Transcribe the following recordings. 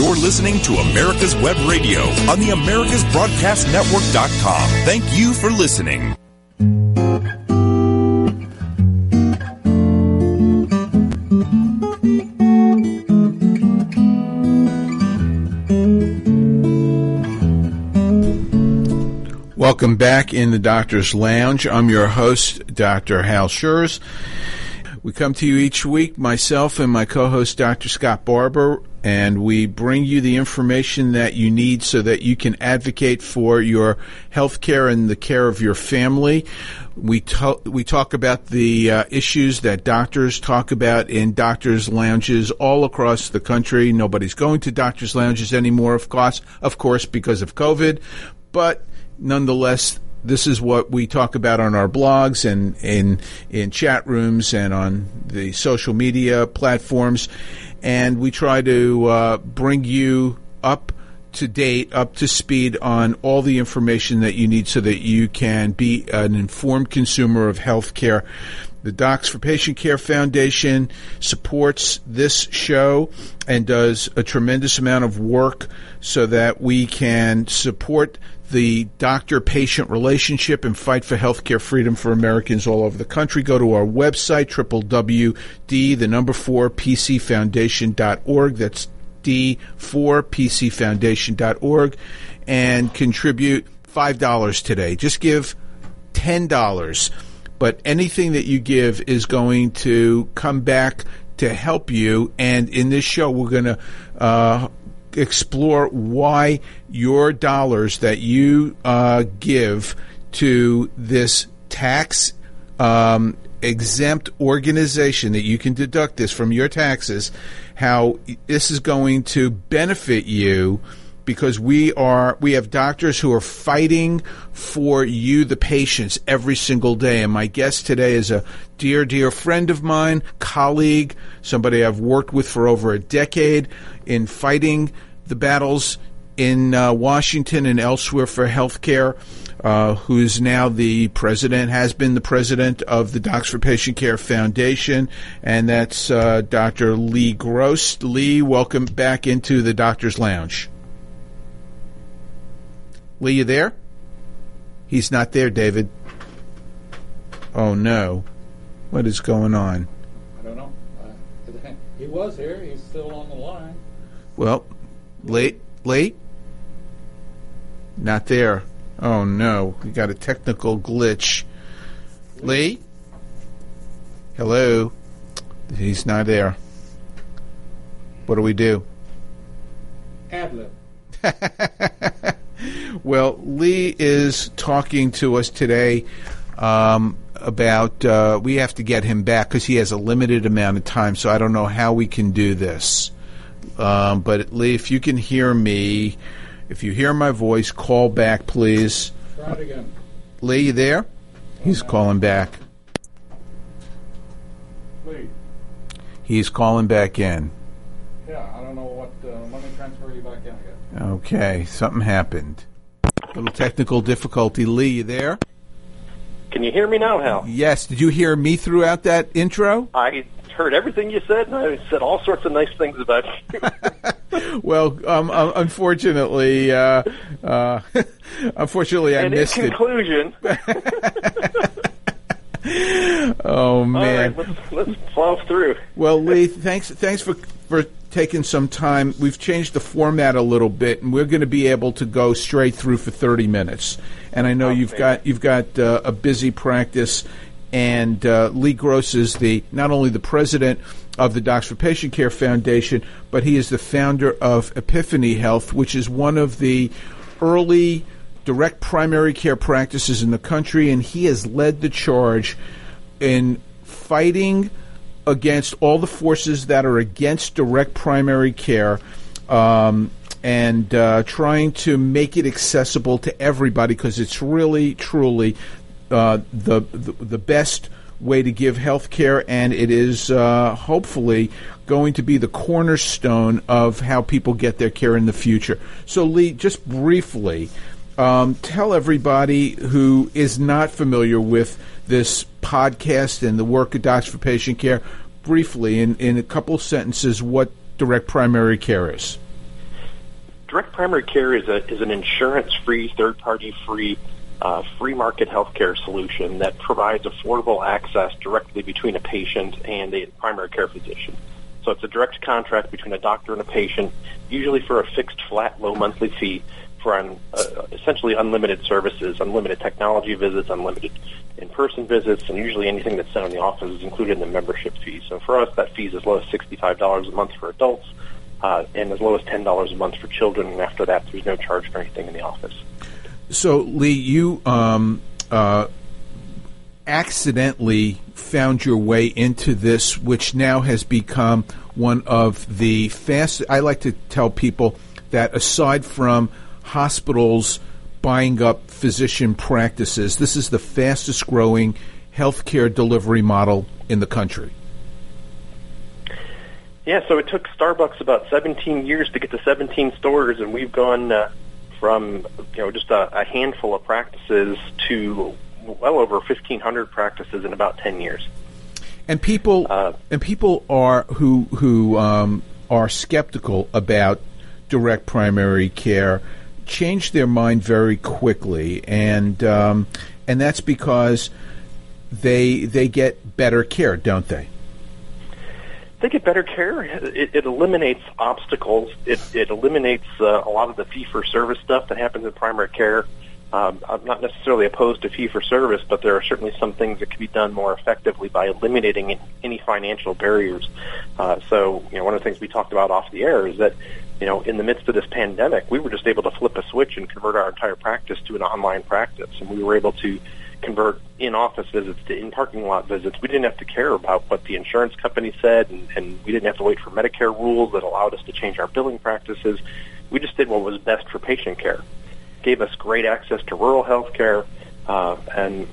You're listening to America's Web Radio on the AmericasBroadcastNetwork.com. Thank you for listening. Welcome back in the Doctor's Lounge. I'm your host, Dr. Hal Scherz. We come to you each week, myself and my co-host, Dr. Scott Barber, and we bring you the information that you need so that you can advocate for your health care and the care of your family. We, to- we talk about the uh, issues that doctors talk about in doctors' lounges all across the country. Nobody's going to doctors' lounges anymore, of course, of course, because of COVID. But nonetheless, this is what we talk about on our blogs and in in chat rooms and on the social media platforms, and we try to uh, bring you up to date, up to speed on all the information that you need so that you can be an informed consumer of healthcare. The Docs for Patient Care Foundation supports this show and does a tremendous amount of work so that we can support the doctor patient relationship and fight for healthcare freedom for Americans all over the country. Go to our website, www.d, the number four, pcfoundation.org. That's d4pcfoundation.org and contribute $5 today. Just give $10. But anything that you give is going to come back to help you. And in this show, we're going to uh, explore why your dollars that you uh, give to this tax um, exempt organization that you can deduct this from your taxes, how this is going to benefit you because we are we have doctors who are fighting for you the patients every single day and my guest today is a dear dear friend of mine colleague somebody I've worked with for over a decade in fighting the battles in uh, Washington and elsewhere for health care uh, who's now the president, has been the president of the Docs for Patient Care Foundation, and that's uh, Dr. Lee Gross. Lee, welcome back into the Doctor's Lounge. Lee, you there? He's not there, David. Oh no. What is going on? I don't know. Uh, he was here. He's still on the line. Well, late, late? Not there. Oh no, we got a technical glitch. Lee? Hello? He's not there. What do we do? Adlib. well, Lee is talking to us today um, about. Uh, we have to get him back because he has a limited amount of time, so I don't know how we can do this. Um, but Lee, if you can hear me, if you hear my voice, call back, please. Try it again. Lee, you there? He's calling back. Lee. He's calling back in. Yeah, I don't know what. Uh, let me transfer you back in again. Okay, something happened. Little technical difficulty. Lee, you there? Can you hear me now, Hal? Yes. Did you hear me throughout that intro? I heard everything you said, and I said all sorts of nice things about you. well, um, uh, unfortunately, uh, uh, unfortunately, I and missed in conclusion, it. oh man! right, let's, let's plow through. Well, Lee, thanks thanks for for taking some time. We've changed the format a little bit, and we're going to be able to go straight through for thirty minutes. And I know you've got you've got uh, a busy practice. And uh, Lee Gross is the not only the president of the Docs for Patient Care Foundation, but he is the founder of Epiphany Health, which is one of the early direct primary care practices in the country, and he has led the charge in fighting against all the forces that are against direct primary care um, and uh, trying to make it accessible to everybody because it's really, truly uh, the, the the best way to give health care, and it is uh, hopefully going to be the cornerstone of how people get their care in the future. So, Lee, just briefly, um, tell everybody who is not familiar with this podcast and the work of Docs for Patient Care, briefly, in, in a couple sentences, what direct primary care is. direct primary care is a is an insurance-free, third-party-free, uh, free market healthcare solution that provides affordable access directly between a patient and a primary care physician. So it's a direct contract between a doctor and a patient, usually for a fixed, flat, low monthly fee for un, uh, essentially unlimited services, unlimited technology visits, unlimited in-person visits, and usually anything that's done in the office is included in the membership fee. So for us, that fee is as low as $65 a month for adults uh, and as low as $10 a month for children, and after that, there's no charge for anything in the office. So, Lee, you um, uh, accidentally found your way into this, which now has become one of the fast. I like to tell people that aside from hospitals buying up physician practices, this is the fastest growing healthcare delivery model in the country. Yeah, so it took Starbucks about 17 years to get to 17 stores, and we've gone uh, from you know just a, a handful of practices to well over 1,500 practices in about 10 years. And people uh, and people are who who um, are skeptical about direct primary care change their mind very quickly, and um, and that's because they they get better care, don't they? They get better care. It, it eliminates obstacles. It, it eliminates uh, a lot of the fee for service stuff that happens in primary care. Um, I'm not necessarily opposed to fee for service, but there are certainly some things that can be done more effectively by eliminating any financial barriers. Uh, so, you know, one of the things we talked about off the air is that, you know, in the midst of this pandemic, we were just able to flip a switch and convert our entire practice to an online practice, and we were able to convert in-office visits to in-parking lot visits. We didn't have to care about what the insurance company said, and, and we didn't have to wait for Medicare rules that allowed us to change our billing practices. We just did what was best for patient care gave us great access to rural health care, uh, and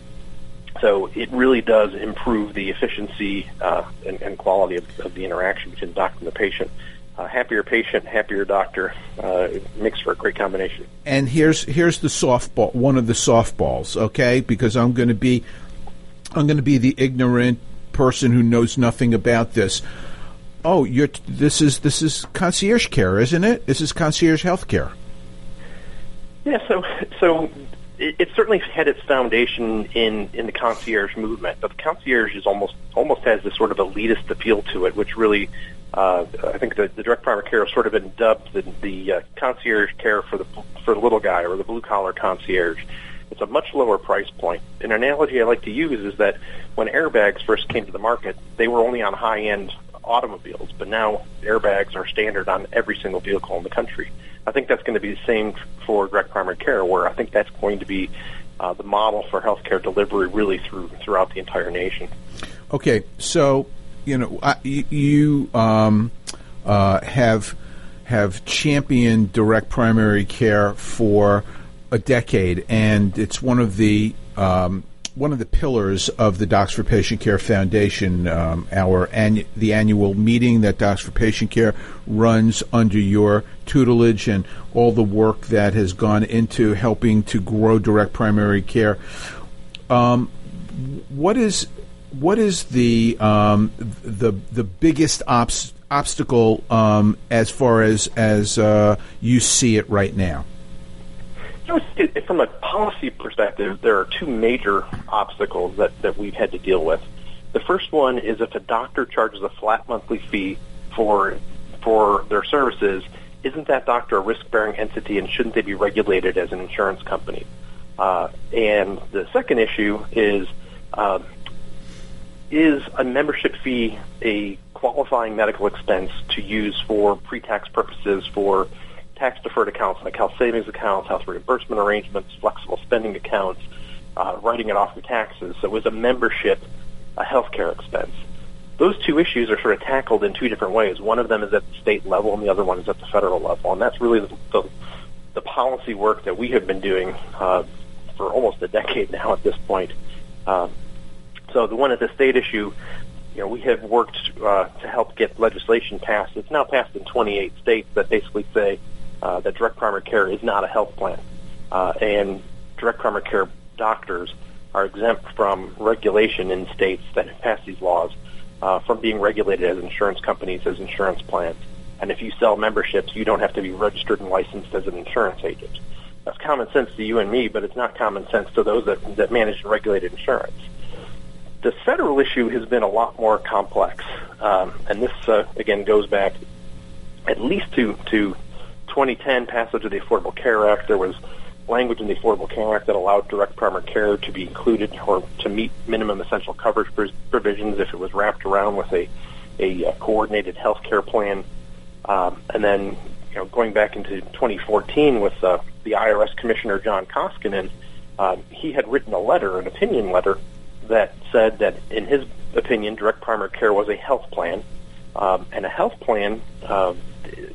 so it really does improve the efficiency uh, and, and, quality of, of, the interaction between the doctor and the patient. Uh, happier patient, happier doctor uh, makes for a great combination. And here's here's the softball, one of the softballs, okay? Because I'm going to be I'm going to be the ignorant person who knows nothing about this. Oh, you're this is this is concierge care, isn't it? This is concierge health care. Yeah, so so it, it certainly had its foundation in in the concierge movement, but the concierge is almost almost has this sort of elitist appeal to it, which really. Uh, I think the, the direct primary care has sort of been dubbed the, the uh, concierge care for the for the little guy or the blue collar concierge. It's a much lower price point. An analogy I like to use is that when airbags first came to the market, they were only on high end automobiles, but now airbags are standard on every single vehicle in the country. I think that's going to be the same for direct primary care, where I think that's going to be uh, the model for healthcare delivery really through throughout the entire nation. Okay, so you know I, you um, uh, have have championed direct primary care for a decade, and it's one of the um, one of the pillars of the Docs for Patient Care Foundation, um, our annu- the annual meeting that Docs for Patient Care runs under your tutelage, and all the work that has gone into helping to grow direct primary care. Um, what is what is the um, the the biggest obs- obstacle um, as far as as uh, you see it right now? From a policy perspective, there are two major obstacles that, that we've had to deal with. The first one is if a doctor charges a flat monthly fee for for their services, isn't that doctor a risk-bearing entity, and shouldn't they be regulated as an insurance company? Uh, and the second issue is uh, is a membership fee a qualifying medical expense to use for pre-tax purposes for tax deferred accounts like health savings accounts, health reimbursement arrangements, flexible spending accounts, uh, writing it off your taxes. So it was a membership, a healthcare expense. Those two issues are sort of tackled in two different ways. One of them is at the state level, and the other one is at the federal level. And that's really the, the, the policy work that we have been doing uh, for almost a decade now at this point. Uh, so the one at the state issue, you know, we have worked uh, to help get legislation passed. It's now passed in 28 states that basically say uh, that direct primary care is not a health plan, uh, and direct primary care doctors are exempt from regulation in states that have passed these laws uh, from being regulated as insurance companies, as insurance plans. And if you sell memberships, you don't have to be registered and licensed as an insurance agent. That's common sense to you and me, but it's not common sense to those that, that manage and regulate insurance. The federal issue has been a lot more complex, um, and this uh, again goes back at least to to 2010 passage of the Affordable Care Act. There was language in the Affordable Care Act that allowed direct primary care to be included or to meet minimum essential coverage provisions if it was wrapped around with a a, a coordinated health care plan. Um, and then, you know, going back into 2014 with uh, the IRS Commissioner John Koskinen, um, he had written a letter, an opinion letter, that said that in his opinion, direct primary care was a health plan, um, and a health plan uh,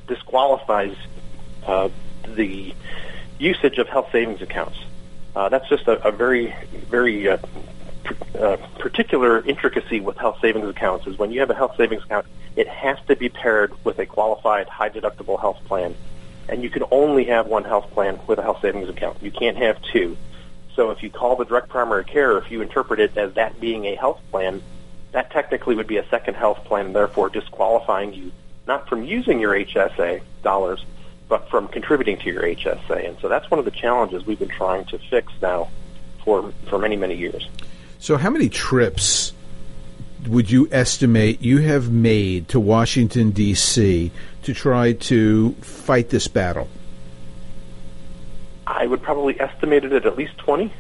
disqualifies uh, the usage of health savings accounts. Uh, that's just a, a very, very uh, uh, particular intricacy with health savings accounts is when you have a health savings account, it has to be paired with a qualified high deductible health plan. And you can only have one health plan with a health savings account. You can't have two. So if you call the direct primary care, if you interpret it as that being a health plan, that technically would be a second health plan and therefore disqualifying you not from using your HSA dollars, but from contributing to your HSA. And so that's one of the challenges we've been trying to fix now for, for many, many years. So, how many trips would you estimate you have made to Washington, D.C. to try to fight this battle? I would probably estimate it at at least 20.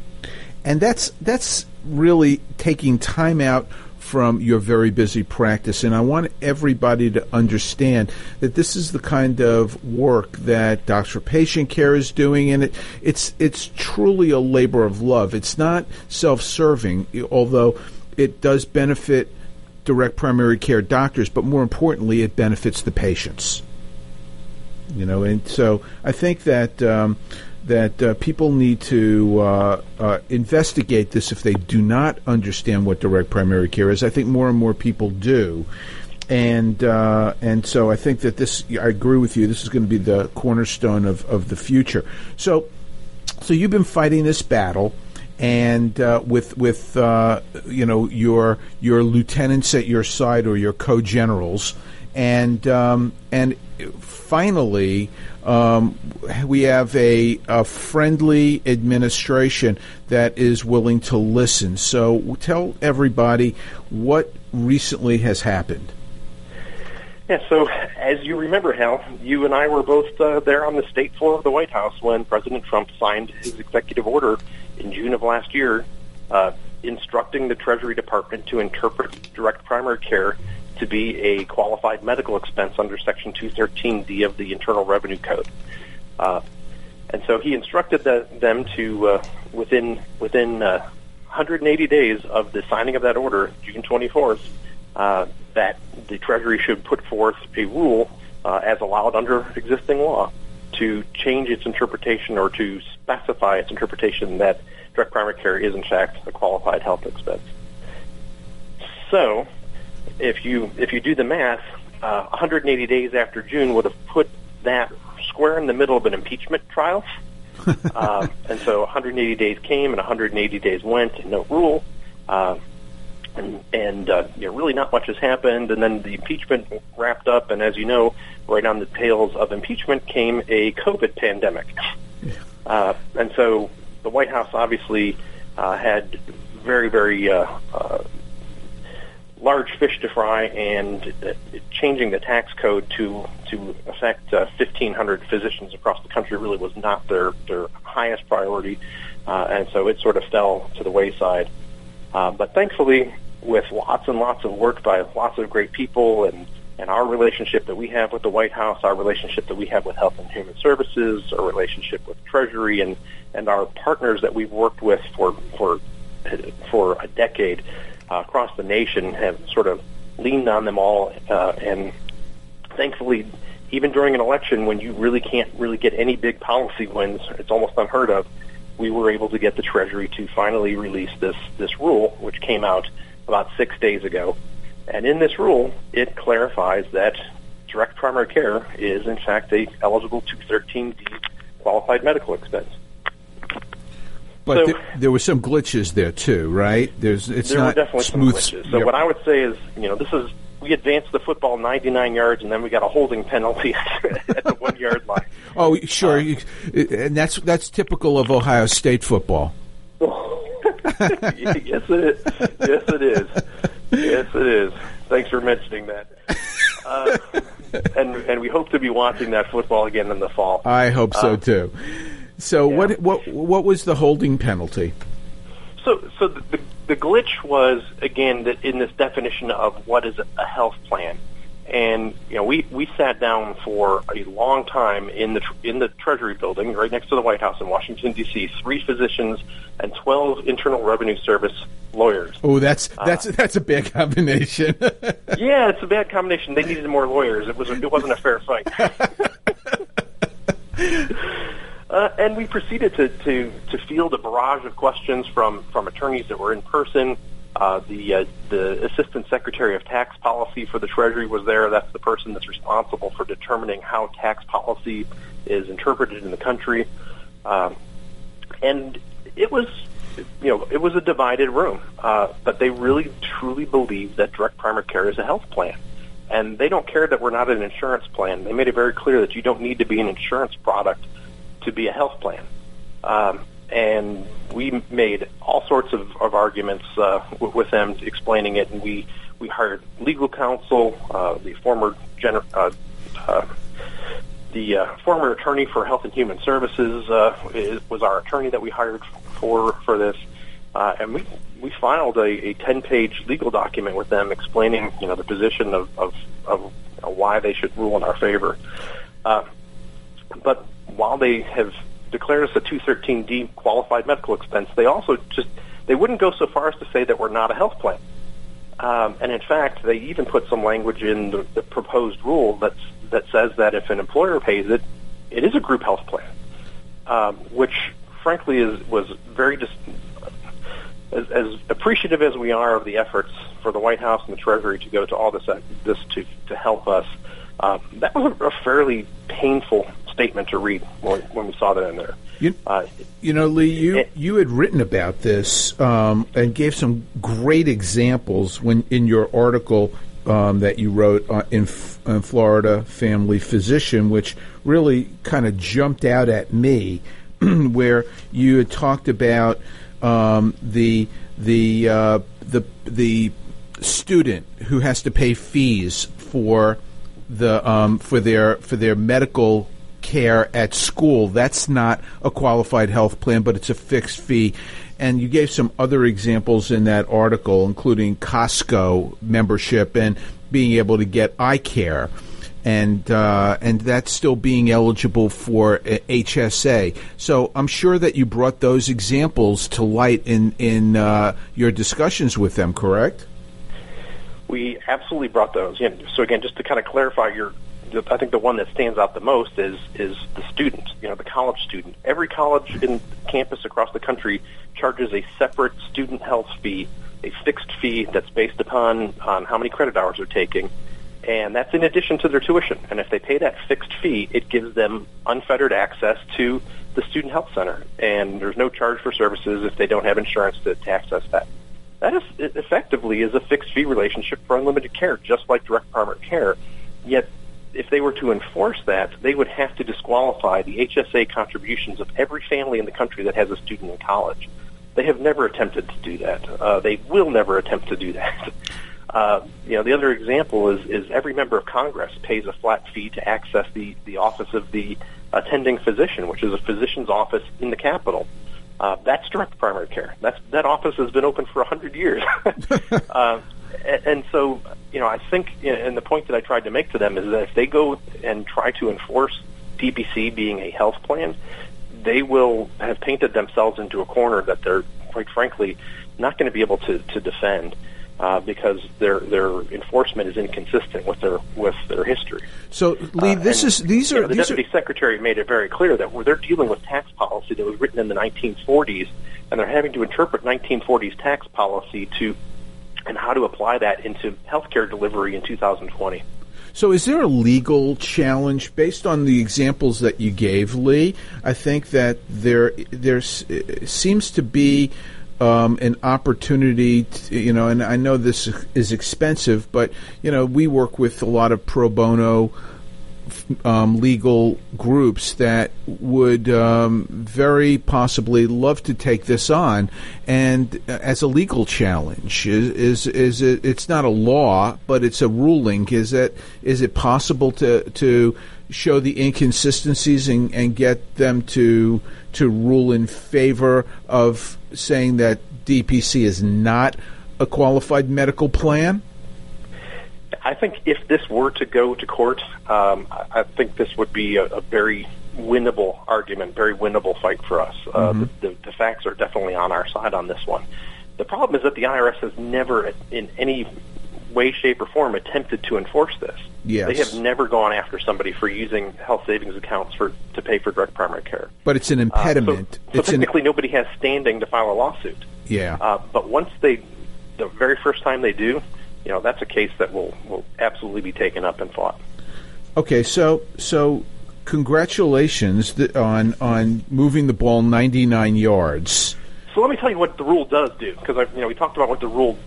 And that's that's really taking time out from your very busy practice. And I want everybody to understand that this is the kind of work that Doctor Patient Care is doing, and it, it's it's truly a labor of love. It's not self-serving, although it does benefit direct primary care doctors, but more importantly, it benefits the patients. You know, and so I think that. Um, that uh, people need to uh, uh, investigate this if they do not understand what direct primary care is. I think more and more people do. And uh, and so I think that this I agree with you. This is going to be the cornerstone of, of the future. So so you've been fighting this battle, and uh, with with uh, you know your your lieutenants at your side or your co-generals, and um, and finally, um, we have a, a, friendly administration that is willing to listen. So tell everybody what recently has happened. Yeah, so as you remember, Hal, you and I were both uh, there on the state floor of the White House when President Trump signed his executive order in June of last year, uh, instructing the Treasury Department to interpret direct primary care to be a qualified medical expense under Section 213D of the Internal Revenue Code. Uh, and so he instructed the, them to, uh, within within uh, 180 days of the signing of that order, June 24th, uh, that the Treasury should put forth a rule uh, as allowed under existing law to change its interpretation or to specify its interpretation that direct primary care is in fact a qualified health expense. So if you if you do the math, uh, 180 days after June would have put that square in the middle of an impeachment trial. uh, and so 180 days came and 180 days went, and no rule. Uh, and and uh, you know, really not much has happened. And then the impeachment wrapped up, and as you know, right on the tails of impeachment came a COVID pandemic. Uh, and so the White House obviously uh, had very, very uh, uh, large fish to fry and uh, changing the tax code to to affect uh, 1,500 physicians across the country really was not their their highest priority, uh, and so it sort of fell to the wayside. Uh, but thankfully, with lots and lots of work by lots of great people and and our relationship that we have with the White House, our relationship that we have with Health and Human Services, our relationship with Treasury, and and our partners that we've worked with for for for a decade uh, across the nation have sort of leaned on them all, uh, and thankfully, even during an election when you really can't really get any big policy wins, it's almost unheard of. We were able to get the Treasury to finally release this this rule, which came out about six days ago. And in this rule, it clarifies that direct primary care is in fact a eligible 213D qualified medical expense. But so, th- there were some glitches there too, right? There's it's there not were definitely smooth. some glitches. So what I would say is, you know, this is we advanced the football 99 yards, and then we got a holding penalty at the one yard line. Oh, sure, uh, and that's that's typical of Ohio State football. yes, it is. Yes, it is. Yes, it is. Thanks for mentioning that. Uh, and and we hope to be watching that football again in the fall. I hope so uh, too. So yeah. what what what was the holding penalty? So so the the glitch was again in this definition of what is a health plan. And you know, we we sat down for a long time in the in the Treasury building, right next to the White House in Washington D.C. Three physicians and twelve Internal Revenue Service lawyers. Oh, that's that's uh, that's a bad combination. yeah, it's a bad combination. They needed more lawyers. It was it wasn't a fair fight. Uh, and we proceeded to, to, to field a barrage of questions from, from attorneys that were in person, uh, the uh, the assistant secretary of tax policy for the Treasury was there. That's the person that's responsible for determining how tax policy is interpreted in the country, um, and it was you know it was a divided room. Uh, but they really truly believe that direct primary care is a health plan, and they don't care that we're not an insurance plan. They made it very clear that you don't need to be an insurance product to be a health plan. Um, and we made all sorts of, of arguments uh, w- with them explaining it, and we we hired legal counsel, uh, the former gener- uh, uh, the uh, former attorney for Health and Human Services uh, is, was our attorney that we hired for for this, uh, and we we filed a, a ten page legal document with them explaining you know the position of of, of why they should rule in our favor. Uh, but while they have declared us a 213D qualified medical expense, they also just they wouldn't go so far as to say that we're not a health plan. Um, and in fact, they even put some language in the, the proposed rule that's, that says that if an employer pays it, it is a group health plan, um, which frankly is was very dis- as, as appreciative as we are of the efforts for the White House and the Treasury to go to all this this to to help us. Uh, that was a fairly painful statement to read when, when we saw that in there. You, uh, you know, Lee, you it, you had written about this um, and gave some great examples when in your article um, that you wrote uh, in, in, Florida Family Physician, which really kind of jumped out at me, where you had talked about um, the the uh, the the student who has to pay fees for the um, for their for their medical care at school. That's not a qualified health plan, but it's a fixed fee. And you gave some other examples in that article, including Costco membership and being able to get eye care. And uh, and that's still being eligible for HSA. So I'm sure that you brought those examples to light in in uh, your discussions with them. Correct? We absolutely brought those. in. So again, just to kind of clarify your I think the one that stands out the most is is the student, you know, the college student. Every college in campus across the country charges a separate student health fee, a fixed fee that's based upon on how many credit hours they're taking, and that's in addition to their tuition. And if they pay that fixed fee, it gives them unfettered access to the student health center, and there's no charge for services if they don't have insurance to, to access that. That is effectively is a fixed fee relationship for unlimited care, just like direct primary care. Yet if they were to enforce that, they would have to disqualify the HSA contributions of every family in the country that has a student in college. They have never attempted to do that. Uh, they will never attempt to do that. Uh, you know, the other example is, is every member of Congress pays a flat fee to access the, the office of the attending physician, which is a physician's office in the Capitol. Uh, that's direct primary care. That's, that office has been open for a hundred years. uh, and so, you know, I think, and the point that I tried to make to them is that if they go and try to enforce DPC being a health plan, they will have painted themselves into a corner that they're, quite frankly, not going to be able to, to defend. Uh, because their their enforcement is inconsistent with their with their history. So, Lee, this uh, is these are you know, the these deputy are... secretary made it very clear that they're dealing with tax policy that was written in the 1940s, and they're having to interpret 1940s tax policy to and how to apply that into healthcare delivery in 2020. So, is there a legal challenge based on the examples that you gave, Lee? I think that there there seems to be um, an opportunity, to, you know, and I know this is expensive, but you know, we work with a lot of pro bono um, legal groups that would um, very possibly love to take this on, and uh, as a legal challenge, is is, is it, it's not a law, but it's a ruling. Is it is it possible to to show the inconsistencies and, and get them to to rule in favor of saying that DPC is not a qualified medical plan? I think if this were to go to court, um, I think this would be a, a very winnable argument, very winnable fight for us. Uh, Mm-hmm. the, the, the facts are definitely on our side on this one. The problem is that the IRS has never, in any way, shape, or form, attempted to enforce this. Yes. They have never gone after somebody for using health savings accounts for to pay for direct primary care. But it's an Uh, so- impediment. so it's an technically, nobody has standing to file a lawsuit. yeah. Uh, but once they, the very first time they do, you know, that's a case that will will absolutely be taken up and fought. Okay, so so congratulations on on moving the ball 99 yards. So let me tell you what the rule does do, because you know we talked about what the rule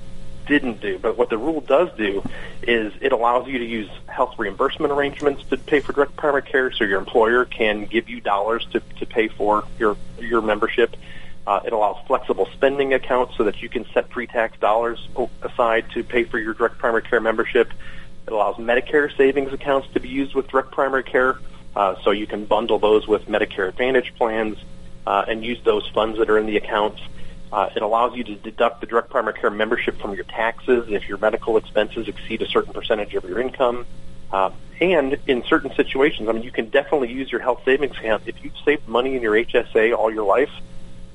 didn't do, but what the rule does do is it allows you to use health reimbursement arrangements to pay for direct primary care, so your employer can give you dollars to, to pay for your your membership. Uh, it allows flexible spending accounts so that you can set pre-tax dollars aside to pay for your direct primary care membership. It allows Medicare savings accounts to be used with direct primary care, uh, so you can bundle those with Medicare Advantage plans uh, and use those funds that are in the accounts. Uh, it allows you to deduct the direct primary care membership from your taxes if your medical expenses exceed a certain percentage of your income. Uh, and in certain situations, I mean, you can definitely use your health savings account if you've saved money in your HSA all your life,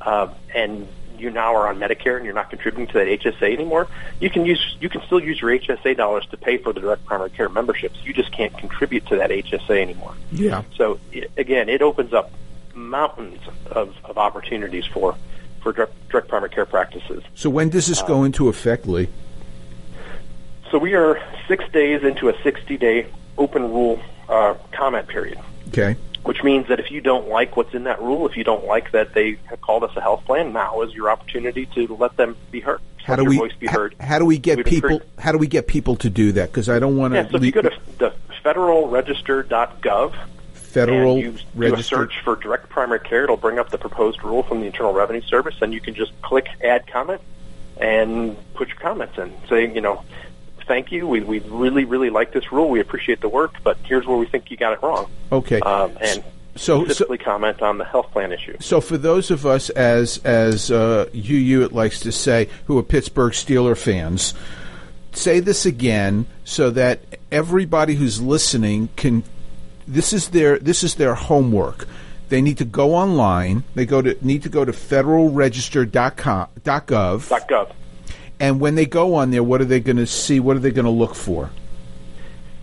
uh, and you now are on Medicare and you're not contributing to that HSA anymore. You can use you can still use your HSA dollars to pay for the direct primary care memberships. You just can't contribute to that HSA anymore. Yeah. So i again, it opens up mountains of, of opportunities for for direct, direct primary care practices. So when does this go into effect, Lee? So we are six days into a 60-day open rule uh, comment period, Okay. Which means that if you don't like what's in that rule, if you don't like that they have called us a health plan, now is your opportunity to let them be heard. How do we voice be heard? how do we get We've people encouraged- how do we get people to do that cuz I don't want to Yeah, so if you go to the federalregister.gov Federal and you do a Register search for direct primary care, it'll bring up the proposed rule from the Internal Revenue Service, and you can just click Add Comment and put your comments in, saying, you know, thank you, we, we really, really like this rule, we appreciate the work, but here's where we think you got it wrong. Okay. Um, and so so specifically comment on the health plan issue. So for those of us, as as uh, you you it likes to say, who are Pittsburgh Steeler fans, say this again so that everybody who's listening can. This is their this is their homework. They need to go online. They go to need to go to federalregister.com, .gov, .gov. and when they go on there, what are they going to see? What are they going to look for?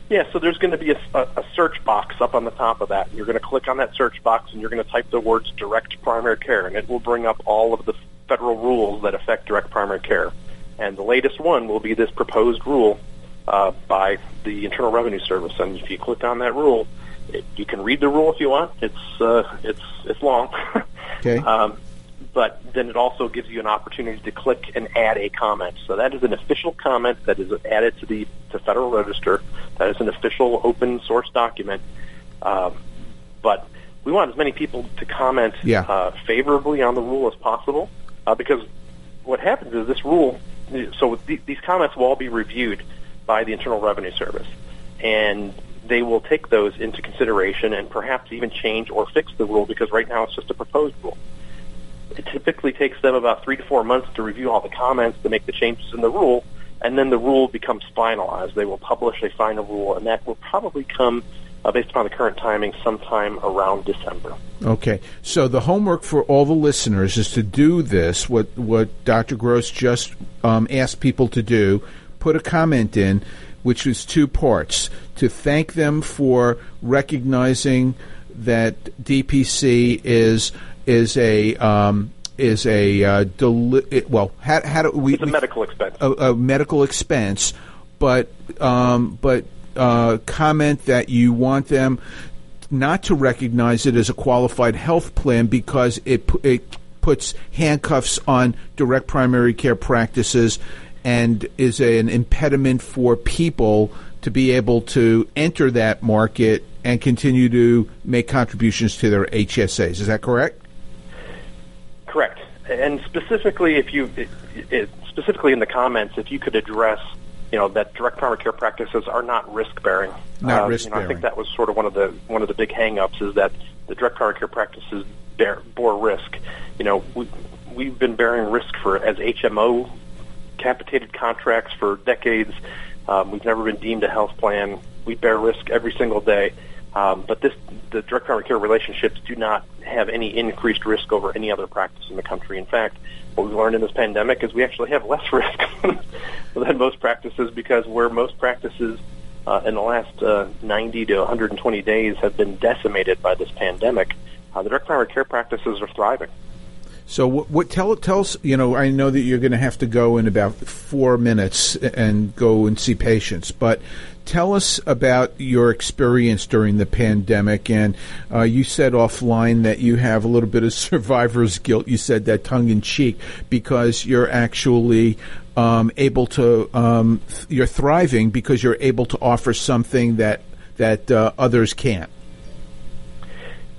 Yeah, so there's going to be a, a, search box up on the top of that. You're going to click on that search box and you're going to type the words direct primary care, and it will bring up all of the federal rules that affect direct primary care. And the latest one will be this proposed rule uh, by the Internal Revenue Service. And if you click on that rule, it, you can read the rule if you want. It's uh, it's it's long. Okay. Um, but then it also gives you an opportunity to click and add a comment. So that is an official comment that is added to the to Federal Register. That is an official open source document. Um, but we want as many people to comment Yeah. uh, favorably on the rule as possible, uh, because what happens is this rule. So th- these comments will all be reviewed by the Internal Revenue Service, and they will take those into consideration and perhaps even change or fix the rule because right now it's just a proposed rule. It typically takes them about three to four months to review all the comments to make the changes in the rule, and then the rule becomes finalized. They will publish a final rule, and that will probably come, uh, based upon the current timing, sometime around December. Okay, so the homework for all the listeners is to do this. What what Dr. Gross just um, asked people to do: put a comment in, which is two parts. To thank them for recognizing that DPC is is a um, is a uh, deli- it- well. How, how do we? It's a we- medical expense. a, a medical expense, but um, but uh, comment that you want them not to recognize it as a qualified health plan because it it puts handcuffs on direct primary care practices and is a, an impediment for people to be able to enter that market and continue to make contributions to their HSAs. Is that correct? Correct. And specifically, if you it, it, specifically in the comments, if you could address, you know, that direct primary care practices are not risk bearing. Not uh, risk you know, I think that was sort of one of the one of the big hang-ups is that the direct primary care practices bear bore risk. You know, we we've been bearing risk for as HMO capitated contracts for decades. Um, we've never been deemed a health plan. We bear risk every single day. Um, but this, the direct primary care relationships do not have any increased risk over any other practice in the country. In fact, what we've learned in this pandemic is we actually have less risk than most practices because where most practices uh, in the last uh, 90 to 120 days have been decimated by this pandemic, uh, the direct primary care practices are thriving. So what, what tell tell us you know I know that you're going to have to go in about four minutes and go and see patients, but tell us about your experience during the pandemic. And uh, you said offline that you have a little bit of survivor's guilt. You said that tongue in cheek because you're actually um, able to um, th- you're thriving because you're able to offer something that that uh, others can't.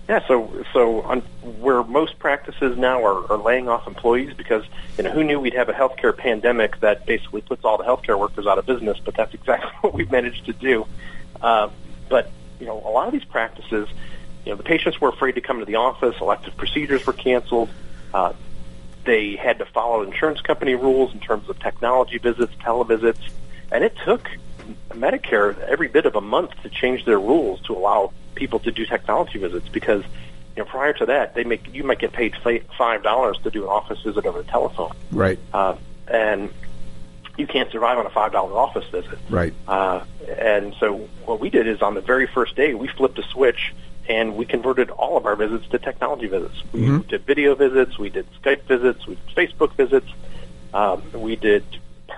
Yeah, so so on, where most practices now are, are laying off employees because you know who knew we'd have a healthcare pandemic that basically puts all the healthcare workers out of business, but that's exactly what we've managed to do. Uh, but you know, a lot of these practices, you know, the patients were afraid to come to the office. Elective procedures were canceled. Uh, they had to follow insurance company rules in terms of technology visits, televisits, and it took Medicare every bit of a month to change their rules to allow people to do technology visits because you know prior to that they make you might get paid five dollars to do an office visit over the telephone Right. uh, and you can't survive on a five dollar office visit Right. uh, and so what we did is on the very first day we flipped a switch and we converted all of our visits to technology visits we Mhm. did video visits we did Skype visits we did Facebook visits um, we did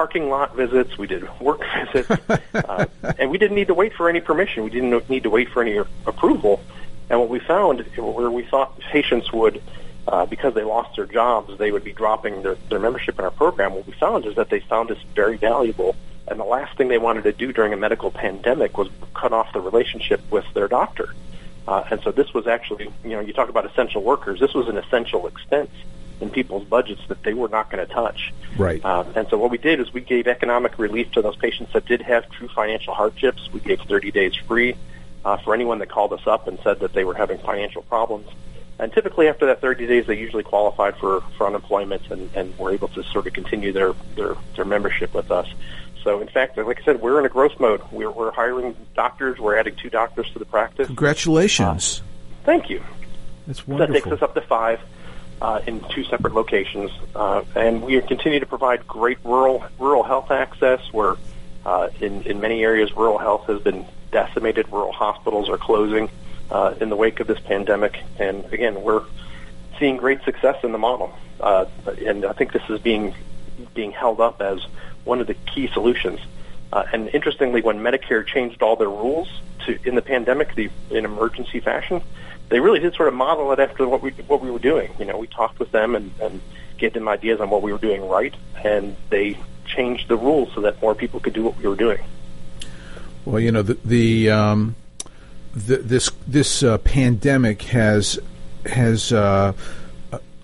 parking lot visits, we did work visits, uh, and we didn't need to wait for any permission. We didn't need to wait for any approval. And what we found, where we thought patients would, uh, because they lost their jobs, they would be dropping their, their membership in our program. What we found is that they found us very valuable. And the last thing they wanted to do during a medical pandemic was cut off the relationship with their doctor. Uh, and so this was actually, you know, you talk about essential workers. This was an essential expense in people's budgets that they were not going to touch. Right. Um, and so what we did is we gave economic relief to those patients that did have true financial hardships. We gave 30 days free uh, for anyone that called us up and said that they were having financial problems. And typically after that 30 days, they usually qualified for, for unemployment and, and were able to sort of continue their, their, their membership with us. So in fact, like I said, we're in a growth mode. We're, we're hiring doctors. We're adding two doctors to the practice. Congratulations. Thank you. That's So that takes us up to five uh, in two separate locations, uh, and we continue to provide great rural rural health access. Where uh, in in many areas, rural health has been decimated. Rural hospitals are closing uh, in the wake of this pandemic, and again, we're seeing great success in the model. Uh, and I think this is being being held up as one of the key solutions. Uh, and interestingly, when Medicare changed all their rules to in the pandemic, the in emergency fashion, they really did sort of model it after what we what we were doing. You know, we talked with them and, and gave them ideas on what we were doing right, and they changed the rules so that more people could do what we were doing. Well, you know the the, um, the this this uh, pandemic has has uh,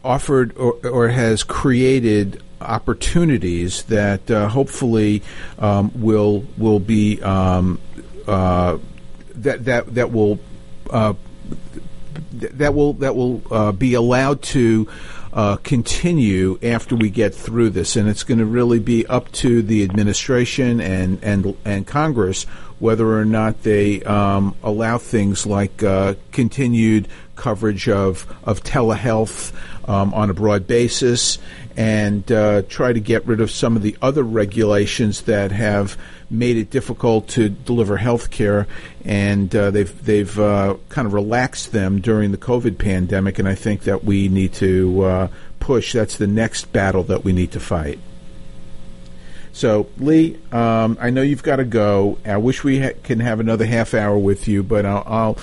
offered or, or has created opportunities that uh, hopefully um, will will be um, uh, that that that will uh, that will that will uh, be allowed to uh, continue after we get through this, and it's going to really be up to the administration and and and Congress whether or not they um, allow things like uh, continued coverage of of telehealth um, on a broad basis, and uh, try to get rid of some of the other regulations that have made it difficult to deliver health care, and uh, they've they've uh, kind of relaxed them during the COVID pandemic, and I think that we need to uh, push. That's the next battle that we need to fight. So, Lee, um, I know you've got to go. I wish we ha- can have another half hour with you, but I'll, I'll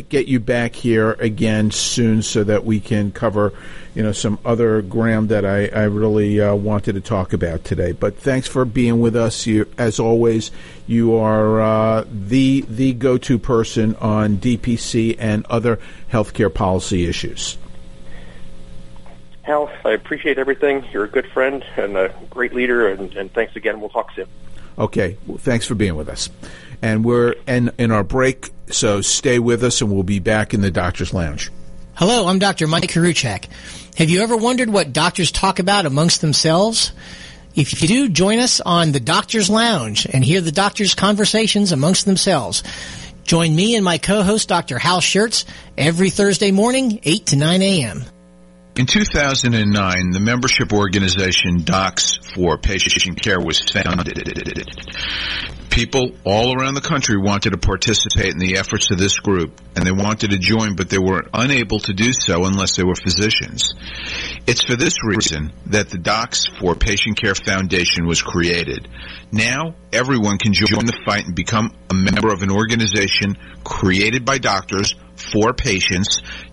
get you back here again soon so that we can cover, you know, some other ground that I, I really uh, wanted to talk about today. But thanks for being with us. You, as always, you are uh, the the go to person on DPC and other healthcare policy issues. Hal, I appreciate everything. You're a good friend and a great leader, and, and thanks again. We'll talk soon. Okay, well, thanks for being with us. And we're in, in our break, so stay with us, and we'll be back in the doctor's lounge. Hello, I'm Dr. Mike Koriwchak. Have you ever wondered what doctors talk about amongst themselves? If you do, join us on the Doctor's Lounge and hear the doctors' conversations amongst themselves. Join me and my co-host, Dr. Hal Scherz, every Thursday morning, 8 to 9 a.m. In 2009, the membership organization Docs for Patient Care was founded. People all around the country wanted to participate in the efforts of this group, and they wanted to join, but they were unable to do so unless they were physicians. It's for this reason that the Docs for Patient Care Foundation was created. Now, everyone can join the fight and become a member of an organization created by doctors for patients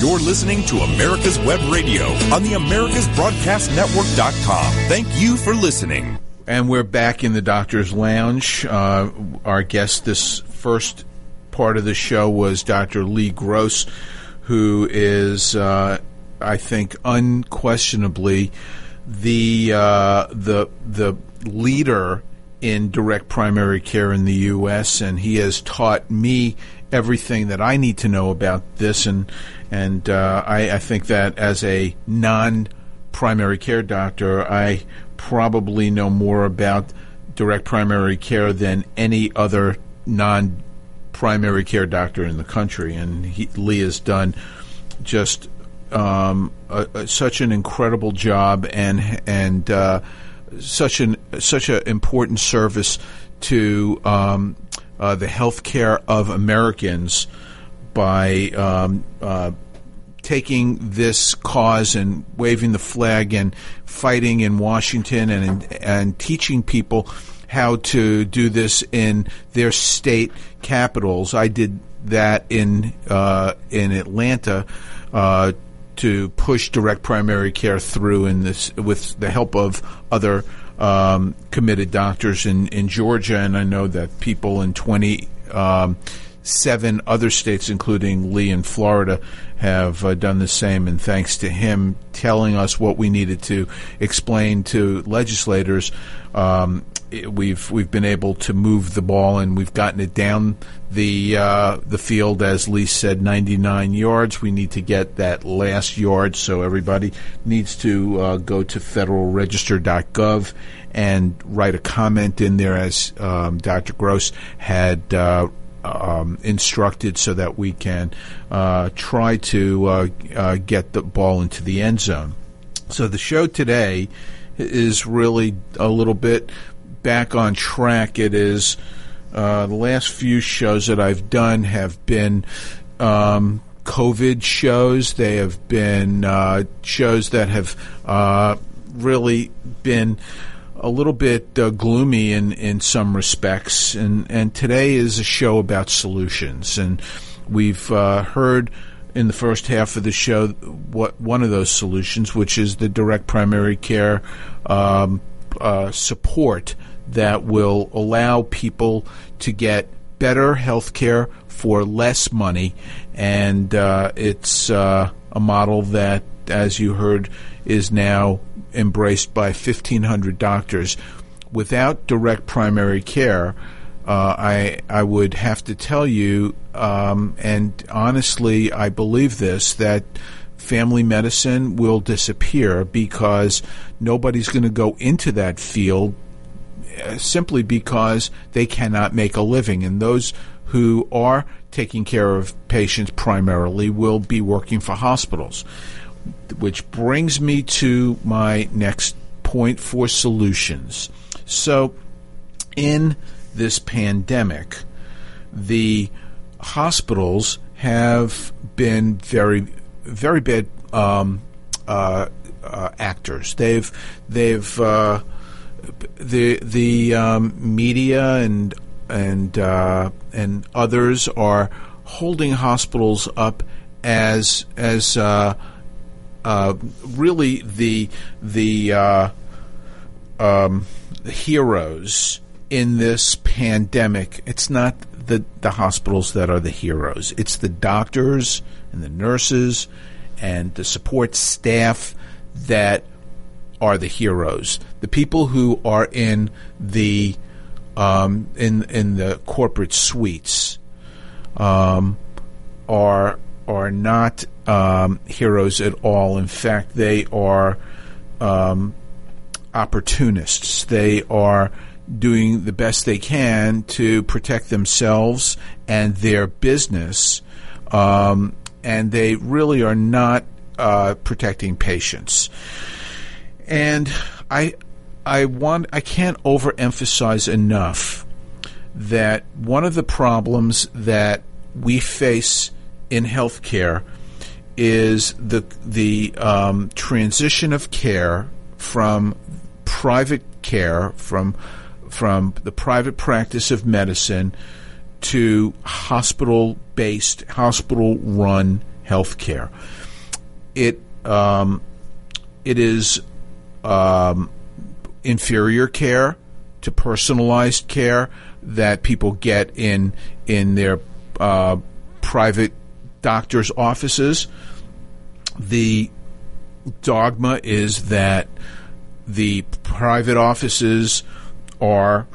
You're listening to America's Web Radio on the AmericasBroadcastNetwork.com. Thank you for listening. And we're back in the doctor's lounge. Uh, our guest this first part of the show was Dr. Lee Gross, who is, uh, I think, unquestionably the uh, the the leader in direct primary care in the U.S. and he has taught me everything that I need to know about this and and uh, I, I, think that as a non primary care doctor, I probably know more about direct primary care than any other non primary care doctor in the country. And he, Lee has done just um, a, a, such an incredible job and and uh, such an such an important service to um, uh, the healthcare of Americans by um, uh, taking this cause and waving the flag and fighting in Washington and and teaching people how to do this in their state capitals. I did that in uh, in Atlanta uh, to push direct primary care through in this with the help of other um, committed doctors in, in Georgia, and I know that people in twenty. Um, seven other states, including Lee in Florida, have uh, done the same. And thanks to him telling us what we needed to explain to legislators, um, it, we've we've been able to move the ball and we've gotten it down the uh, the field, as Lee said, 99 yards. We need to get that last yard, so everybody needs to uh, go to federalregister.gov and write a comment in there, as um, Dr. Gross had uh, um, instructed so that we can uh, try to uh, uh, get the ball into the end zone. So the show today is really a little bit back on track. It is uh, the last few shows that I've done have been um, COVID shows. They have been uh, shows that have really been a little bit uh, gloomy in, in some respects, and, and today is a show about solutions. And we've uh, heard in the first half of the show what one of those solutions, which is the direct primary care um, uh, support that will allow people to get better health care for less money. And uh, it's uh, a model that, as you heard is now embraced by 1,500 doctors. Without direct primary care, uh, I I would have to tell you, um, and honestly, I believe this that family medicine will disappear because nobody's going to go into that field uh, simply because they cannot make a living, and those who are taking care of patients primarily will be working for hospitals. Which brings me to my next point for solutions. So, in this pandemic, the hospitals have been very, very bad um, uh, uh, actors. They've they've uh, the the um, media and and uh, and others are holding hospitals up as as uh, really the the uh, um, heroes in this pandemic. It's not the the hospitals that are the heroes. It's the doctors and the nurses and the support staff that are the heroes. The people who are in the um, in in the corporate suites um, are are not um, heroes at all. In fact, they are um, opportunists. They are doing the best they can to protect themselves and their business, um, and they really are not uh, protecting patients. And I, I want, I can't overemphasize enough that one of the problems that we face in healthcare is the the um, transition of care from private care from from the private practice of medicine to hospital based hospital run healthcare. It um, it is um, inferior care to personalized care that people get in in their uh, private doctors' offices. The dogma is that the private offices are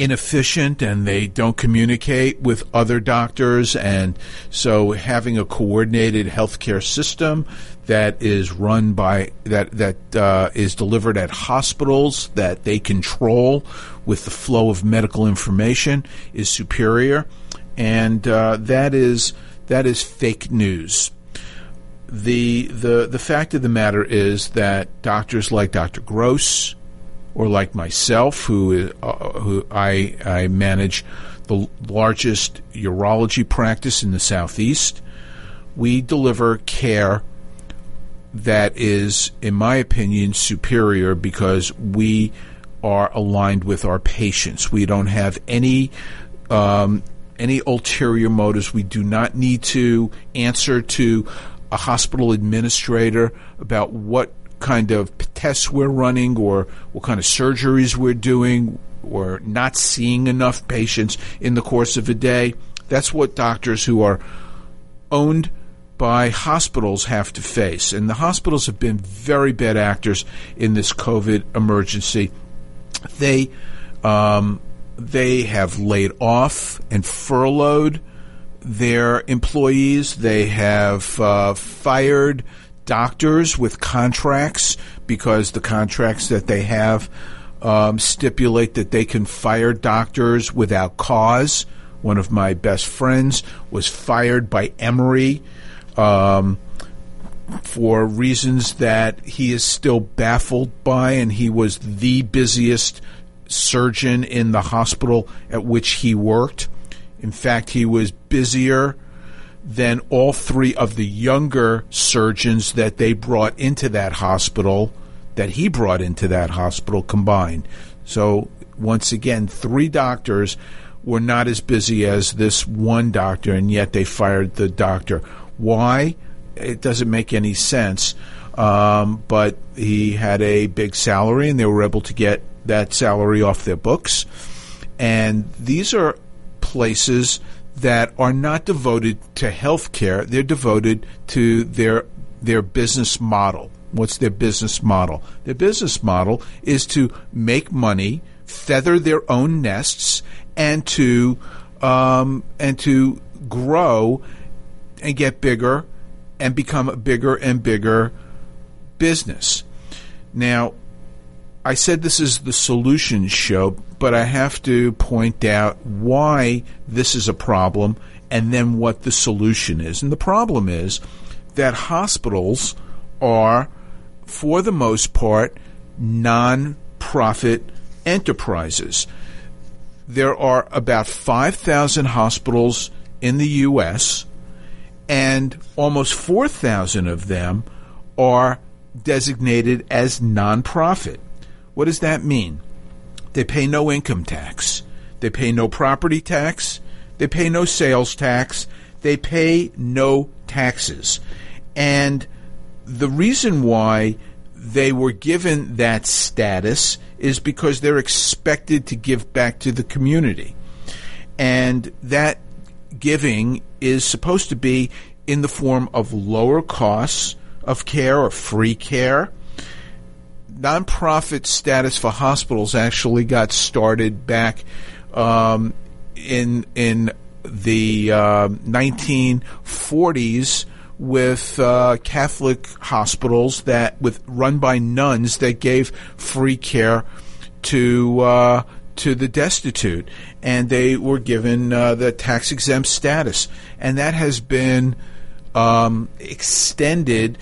inefficient and they don't communicate with other doctors. And so having a coordinated healthcare system that is run by that that uh, is delivered at hospitals that they control with the flow of medical information is superior. And uh, that is that is fake news the the the fact of the matter is that doctors like Dr. Gross or like myself, who uh, who I I manage the largest urology practice in the southeast, we deliver care that is, in my opinion, superior because we are aligned with our patients. We don't have any um, any ulterior motives. We do not need to answer to a hospital administrator about what kind of tests we're running or what kind of surgeries we're doing or not seeing enough patients in the course of a day. That's what doctors who are owned by hospitals have to face. And the hospitals have been very bad actors in this COVID emergency. They um, they have laid off and furloughed their employees. They have uh, fired doctors with contracts because the contracts that they have um, stipulate that they can fire doctors without cause. One of my best friends was fired by Emory um, for reasons that he is still baffled by, and he was the busiest surgeon in the hospital at which he worked. In fact, he was busier than all three of the younger surgeons that they brought into that hospital, that he brought into that hospital combined. So, once again, three doctors were not as busy as this one doctor, and yet they fired the doctor. Why? It doesn't make any sense. Um, but he had a big salary, and they were able to get that salary off their books. And these are places that are not devoted to health care. They're devoted to their their business model. What's their business model? Their business model is to make money, feather their own nests, and to um, and to grow and get bigger and become a bigger and bigger business. Now, I said this is the solution show, but I have to point out why this is a problem and then what the solution is. And the problem is that hospitals are, for the most part, non profit enterprises. There are about 5,000 hospitals in the U.S., and almost 4,000 of them are designated as nonprofit. What does that mean? They pay no income tax. They pay no property tax. They pay no sales tax. They pay no taxes. And the reason why they were given that status is because they're expected to give back to the community. And that giving is supposed to be in the form of lower costs of care or free care. Nonprofit status for hospitals actually got started back um, in in the uh, 1940s with uh, Catholic hospitals that with run by nuns that gave free care to uh, to the destitute, and they were given uh, the tax exempt status, and that has been um, extended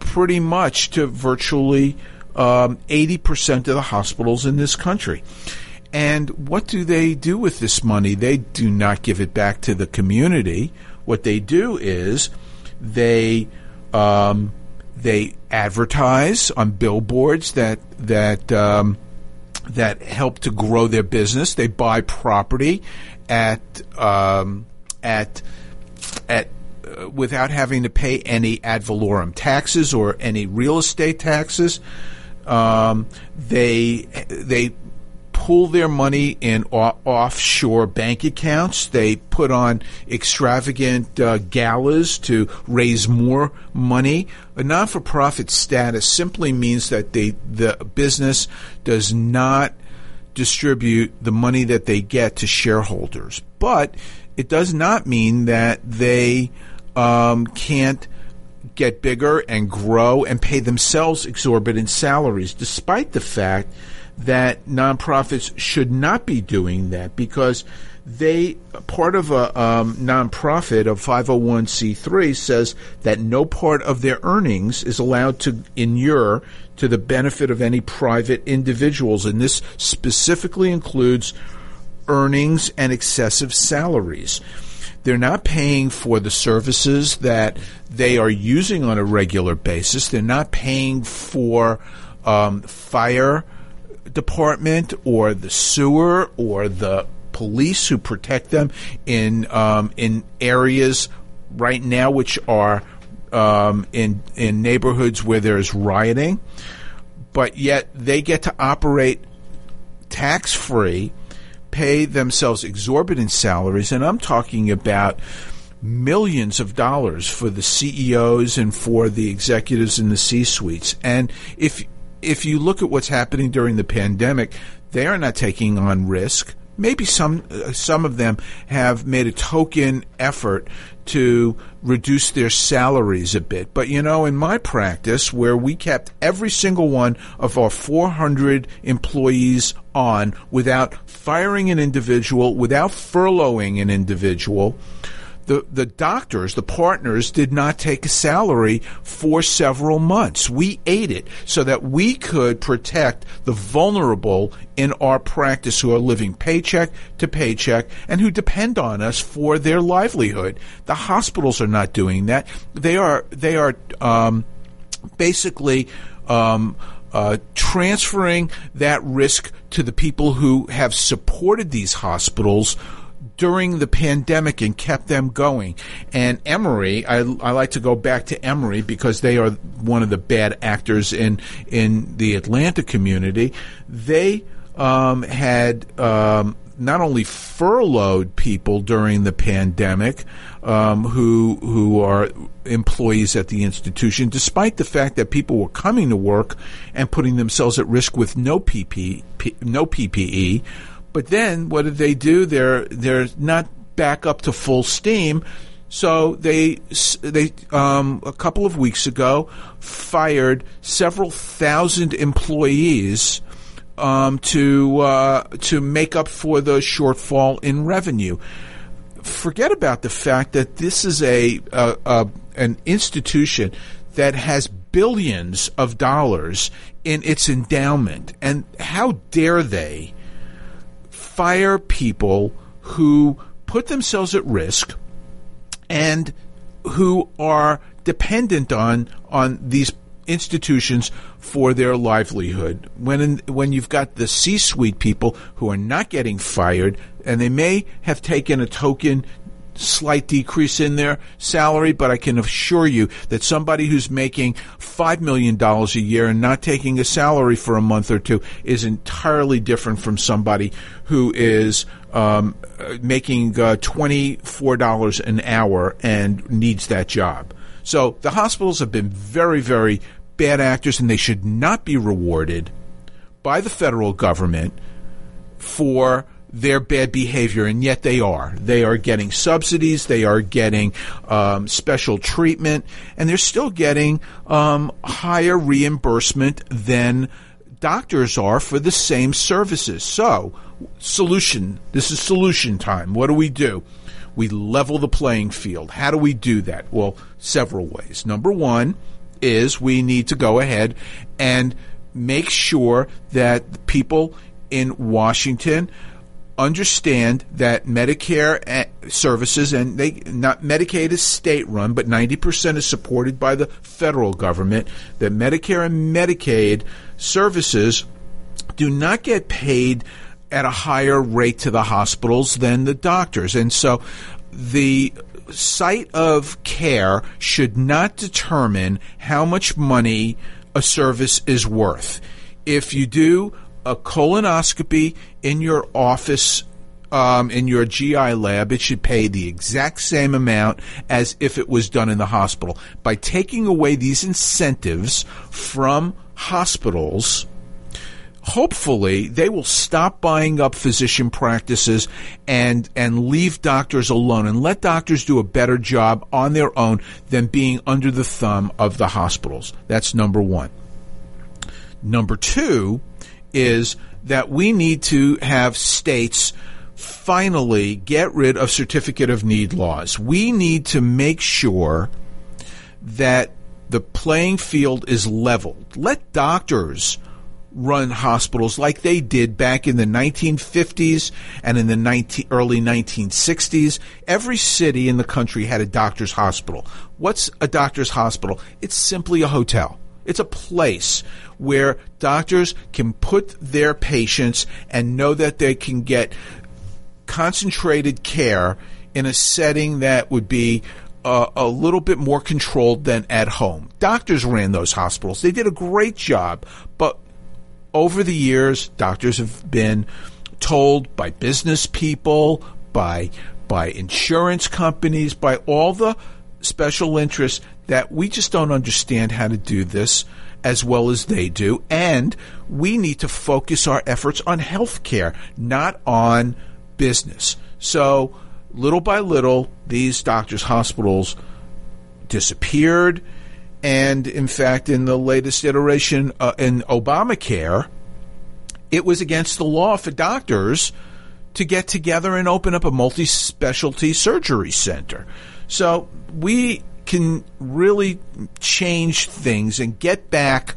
pretty much to virtually um, 80% of the hospitals in this country. And what do they do with this money? They do not give it back to the community. What they do is they um, they advertise on billboards that that um, that help to grow their business. They buy property at um, at at uh, without having to pay any ad valorem taxes or any real estate taxes. Um, they they pool their money in offshore bank accounts. They put on extravagant uh, galas to raise more money. A non for profit status simply means that they, the business does not distribute the money that they get to shareholders. But it does not mean that they um, can't get bigger and grow and pay themselves exorbitant salaries, despite the fact that nonprofits should not be doing that because they part of a um, nonprofit of 501c3 says that no part of their earnings is allowed to inure to the benefit of any private individuals and this specifically includes earnings and excessive salaries they're not paying for the services that they are using on a regular basis. They're not paying for um, fire department or the sewer or the police who protect them in um, in areas right now which are um, in in neighborhoods where there's rioting, but yet they get to operate tax free, pay themselves exorbitant salaries, and I'm talking about millions of dollars for the CEOs and for the executives in the C suites. And if if you look at what's happening during the pandemic, they are not taking on risk. Maybe some uh, some of them have made a token effort to reduce their salaries a bit. But you know, in my practice, where we kept every single one of our 400 employees on without firing an individual, without furloughing an individual, the, the doctors, the partners, did not take a salary for several months. We ate it so that we could protect the vulnerable in our practice who are living paycheck to paycheck and who depend on us for their livelihood. The hospitals are not doing that. They are they are um, basically. Um, uh, transferring that risk to the people who have supported these hospitals during the pandemic and kept them going. And Emory, I, I like to go back to Emory because they are one of the bad actors in in the Atlanta community. They um, had um, not only furloughed people during the pandemic um, who who are employees at the institution, despite the fact that people were coming to work and putting themselves at risk with no no PPE. But then, what did they do? They're they're not back up to full steam. So they they um, a couple of weeks ago fired several thousand employees um, to uh, to make up for the shortfall in revenue. Forget about the fact that this is a, a, a an institution that has billions of dollars in its endowment, and how dare they fire people who put themselves at risk and who are dependent on on these institutions for their livelihood. When in, when you've got the C-suite people who are not getting fired, and they may have taken a token slight decrease in their salary, but I can assure you that somebody who's making $5 million a year and not taking a salary for a month or two is entirely different from somebody who is um, making uh, $24 an hour and needs that job. So the hospitals have been very, very bad actors and they should not be rewarded by the federal government for their bad behavior, and yet they are. They are getting subsidies, they are getting um, special treatment, and they're still getting um, higher reimbursement than doctors are for the same services. So, solution this is solution time. What do we do? We level the playing field. How do we do that? Well, several ways. Number one is we need to go ahead and make sure that people in Washington understand that Medicare eh, services and they not Medicaid is state run, but 90% is supported by the federal government. That Medicare and Medicaid services do not get paid at a higher rate to the hospitals than the doctors. And so the site of care should not determine how much money a service is worth. If you do a colonoscopy in your office um, in your GI lab, it should pay the exact same amount as if it was done in the hospital. By taking away these incentives from hospitals, hopefully they will stop buying up physician practices and and leave doctors alone and let doctors do a better job on their own than being under the thumb of the hospitals. That's number 1. Number 2 is that we need to have states finally get rid of certificate of need laws. We need to make sure that the playing field is leveled. Let doctors run hospitals like they did back in the 1950s and in the 19, early 1960s. Every city in the country had a doctor's hospital. What's a doctor's hospital? It's simply a hotel. It's a place where doctors can put their patients and know that they can get concentrated care in a setting that would be uh, a little bit more controlled than at home. Doctors ran those hospitals. They did a great job, but over the years, doctors have been told by business people, by by insurance companies, by all the special interests that we just don't understand how to do this as well as they do, and we need to focus our efforts on health care, not on business. So, little by little, these doctors' hospitals disappeared. And in fact, in the latest iteration uh, in Obamacare, it was against the law for doctors to get together and open up a multi specialty surgery center. So we can really change things and get back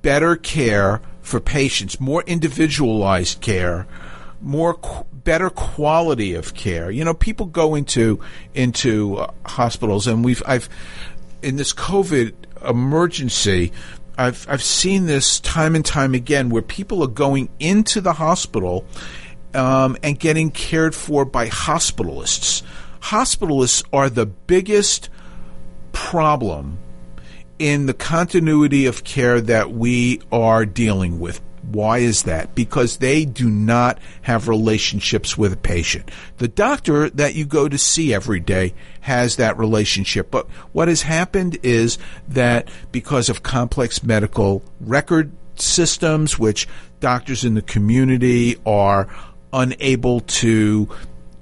better care for patients, more individualized care, more better quality of care. You know, people go into into uh, hospitals, and we've I've in this COVID emergency. I've I've seen this time and time again where people are going into the hospital um, and getting cared for by hospitalists. Hospitalists are the biggest problem in the continuity of care that we are dealing with Why is that? Because they do not have relationships with a patient. The doctor that you go to see every day has that relationship. But what has happened is that because of complex medical record systems, which doctors in the community are unable to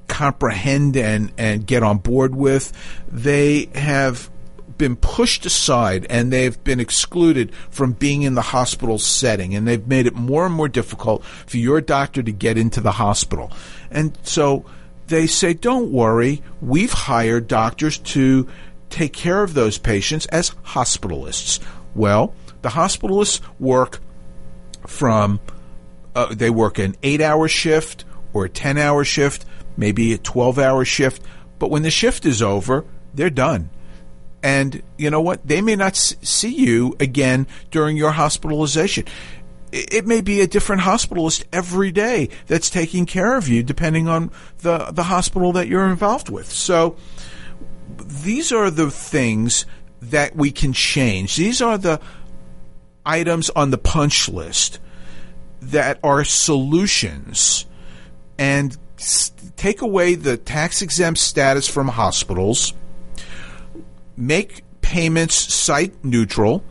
comprehend and, and get on board with, they have been pushed aside and they've been excluded from being in the hospital setting and they've made it more and more difficult for your doctor to get into the hospital. And so they say, don't worry, we've hired doctors to take care of those patients as hospitalists. Well, the hospitalists work from, uh, they work an eight hour shift or a 10 hour shift, maybe a 12 hour shift, but when the shift is over, they're done. And you know what? They may not see you again during your hospitalization. It may be a different hospitalist every day that's taking care of you, depending on the, the hospital that you're involved with. So these are the things that we can change. These are the items on the punch list that are solutions and take away the tax exempt status from hospitals make payments site neutral,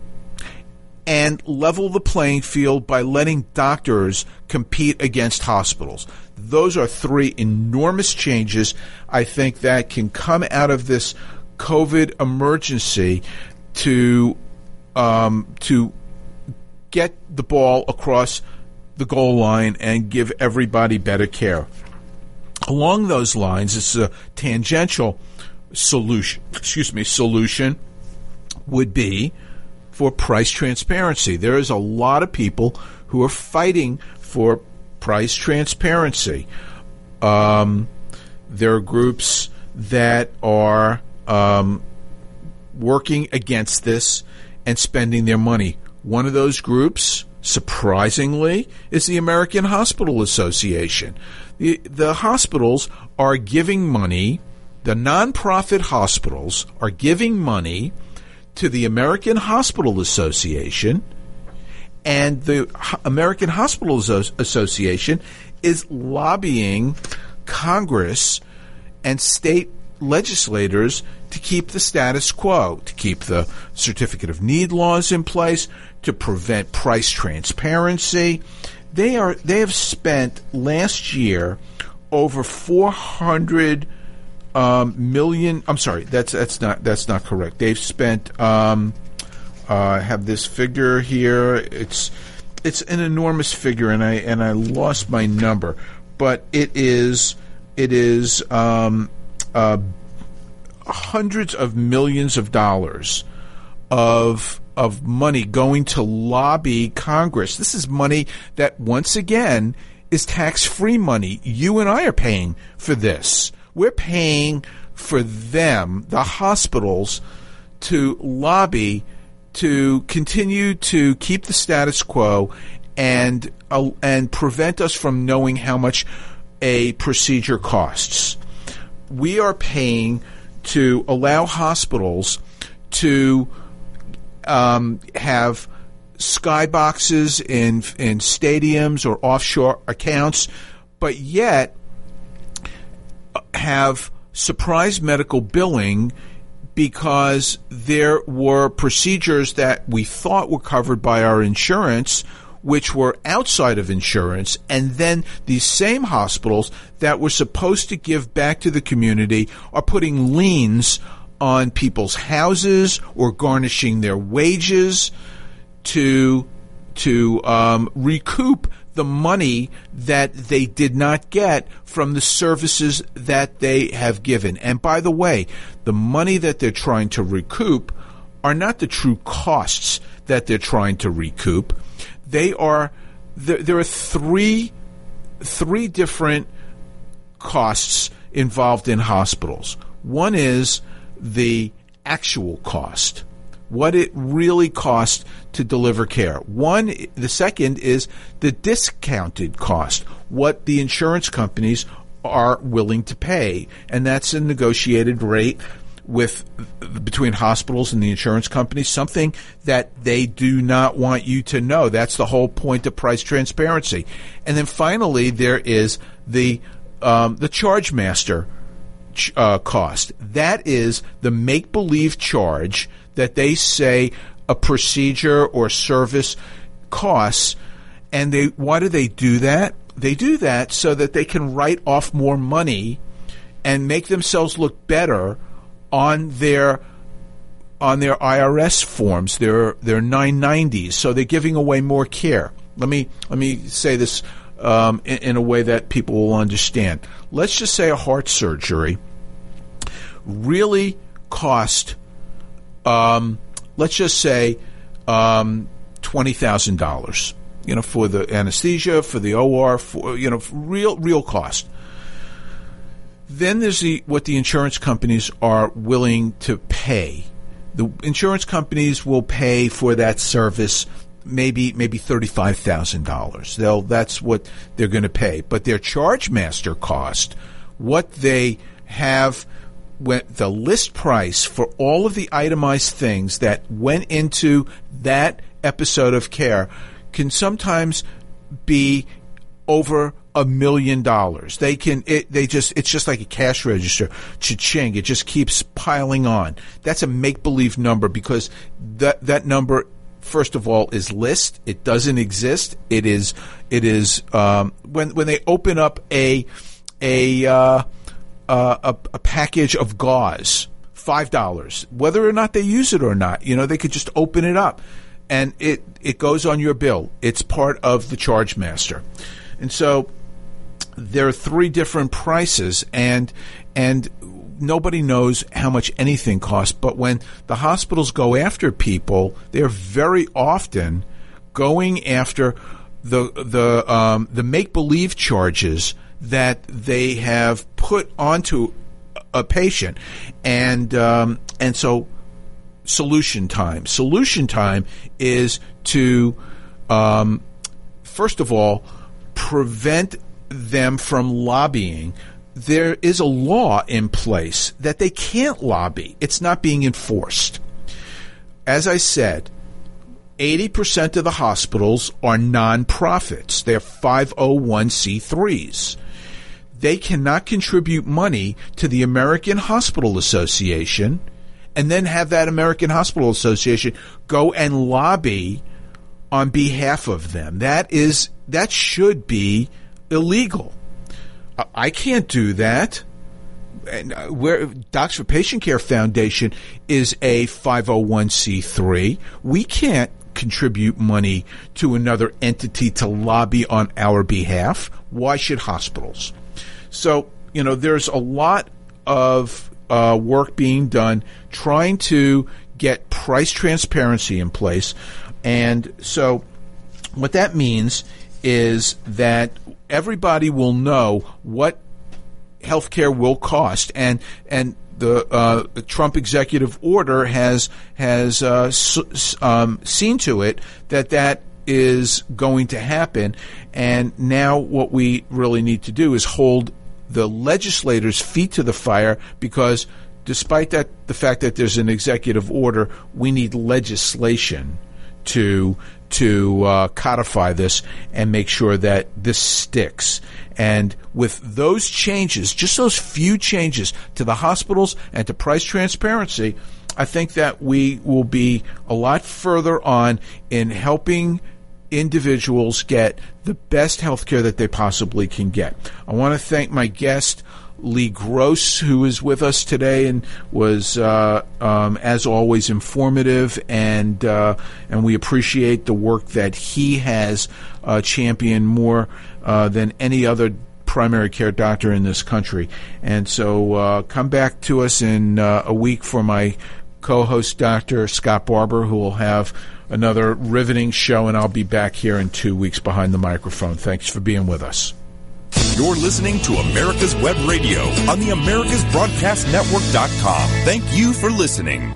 and level the playing field by letting doctors compete against hospitals. Those are three enormous changes I think that can come out of this COVID emergency to um, to get the ball across the goal line and give everybody better care. Along those lines, it's a tangential solution, excuse me, solution would be for price transparency. There is a lot of people who are fighting for price transparency. Um, there are groups that are um, working against this and spending their money. One of those groups, surprisingly, is the American Hospital Association. The, the hospitals are giving money the nonprofit hospitals are giving money to the American Hospital Association, and the American Hospital Association is lobbying Congress and state legislators to keep the status quo, to keep the certificate of need laws in place, to prevent price transparency. They are they have spent last year over 400 um, million. I'm sorry, that's that's not that's not correct. They've spent. Um, uh, have this figure here. It's it's an enormous figure, and I and I lost my number, but it is it is um, uh, hundreds of millions of dollars of of money going to lobby Congress. This is money that once again is tax free money. You and I are paying for this. We're paying for them, the hospitals, to lobby to continue to keep the status quo and uh, and prevent us from knowing how much a procedure costs. We are paying to allow hospitals to um, have skyboxes in in stadiums or offshore accounts, but yet have surprise medical billing because there were procedures that we thought were covered by our insurance which were outside of insurance, and then these same hospitals that were supposed to give back to the community are putting liens on people's houses or garnishing their wages to to um, recoup the money that they did not get from the services that they have given. And by the way, the money that they're trying to recoup are not the true costs that they're trying to recoup. They are there, are three three different costs involved in hospitals. One is the actual cost what it really costs to deliver care. One, the second is the discounted cost, what the insurance companies are willing to pay, and that's a negotiated rate with between hospitals and the insurance companies, something that they do not want you to know. That's the whole point of price transparency. And then finally, there is the um, the charge master uh, cost. That is the make believe charge that they say a procedure or service costs. And they why do they do that? They do that so that they can write off more money and make themselves look better on their on their IRS forms, their their 990s. So they're giving away more care. Let me let me say this um, in, in, a way that people will understand. Let's just say a heart surgery really cost, um, let's just say, um, twenty thousand dollars. You know, for the anesthesia, for the OR, for you know, real real cost. Then there's the what the insurance companies are willing to pay. The insurance companies will pay for that service maybe maybe thirty five thousand dollars. They'll that's what they're going to pay. But their charge master cost, what they have the list price for all of the itemized things that went into that episode of care can sometimes be over a million dollars. They can, it, they just, it's just like a cash register. Cha-ching. It just keeps piling on. That's a make believe number because that, that number, first of all, is list. It doesn't exist. It is, it is, um, when, when they open up a, a, uh, uh, a, a package of gauze, five dollars, whether or not they use it or not. You know, they could just open it up, and it it goes on your bill. It's part of the charge master, and so there are three different prices, and and nobody knows how much anything costs. But when the hospitals go after people, they're very often going after the the um, the make believe charges that they have put onto a patient, and um, and so solution time. Solution time is to um, first of all prevent them from lobbying, there is a law in place that they can't lobby. It's not being enforced. As I said, 80% of the hospitals are nonprofits. They're 501c3s. They cannot contribute money to the American Hospital Association and then have that American Hospital Association go and lobby on behalf of them. That is that should be illegal. I can't do that. And uh, where Docs for Patient Care Foundation is a 501c3, we can't contribute money to another entity to lobby on our behalf. Why should hospitals? So, you know, there's a lot of uh, work being done trying to get price transparency in place. And so, what that means is that everybody will know what healthcare will cost, and and the uh, Trump executive order has has uh, s- um, seen to it that that is going to happen. And now, what we really need to do is hold the legislators' feet to the fire because, despite that, the fact that there's an executive order, we need legislation to to uh, codify this and make sure that this sticks. And with those changes, just those few changes to the hospitals and to price transparency, I think that we will be a lot further on in helping individuals get the best health care that they possibly can get. I want to thank my guest, Lee Gross, who is with us today and was, uh, um, as always, informative, and uh, and we appreciate the work that he has uh, championed more uh, than any other primary care doctor in this country. And so, uh, come back to us in uh, a week for my co-host, Dr. Scott Barber, who will have another riveting show, and I'll be back here in two weeks behind the microphone. Thanks for being with us. You're listening to America's Web Radio on the AmericasBroadcastNetwork.com. Thank you for listening.